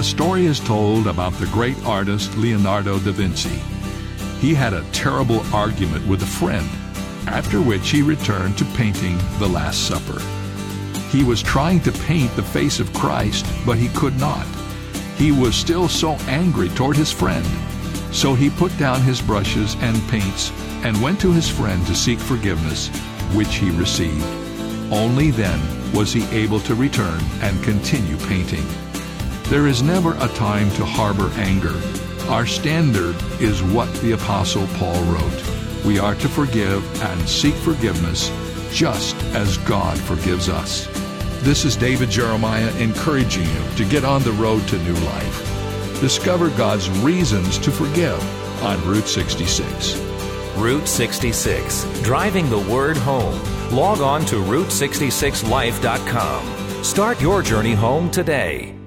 A story is told about the great artist Leonardo da Vinci. He had a terrible argument with a friend, after which he returned to painting The Last Supper. He was trying to paint the face of Christ, but he could not. He was still so angry toward his friend. So he put down his brushes and paints and went to his friend to seek forgiveness, which he received. Only then was he able to return and continue painting. There is never a time to harbor anger. Our standard is what the Apostle Paul wrote. We are to forgive and seek forgiveness just as God forgives us. This is David Jeremiah encouraging you to get on the road to new life. Discover God's reasons to forgive on Route 66. Route 66, driving the word home. Log on to Route66Life.com. Start your journey home today.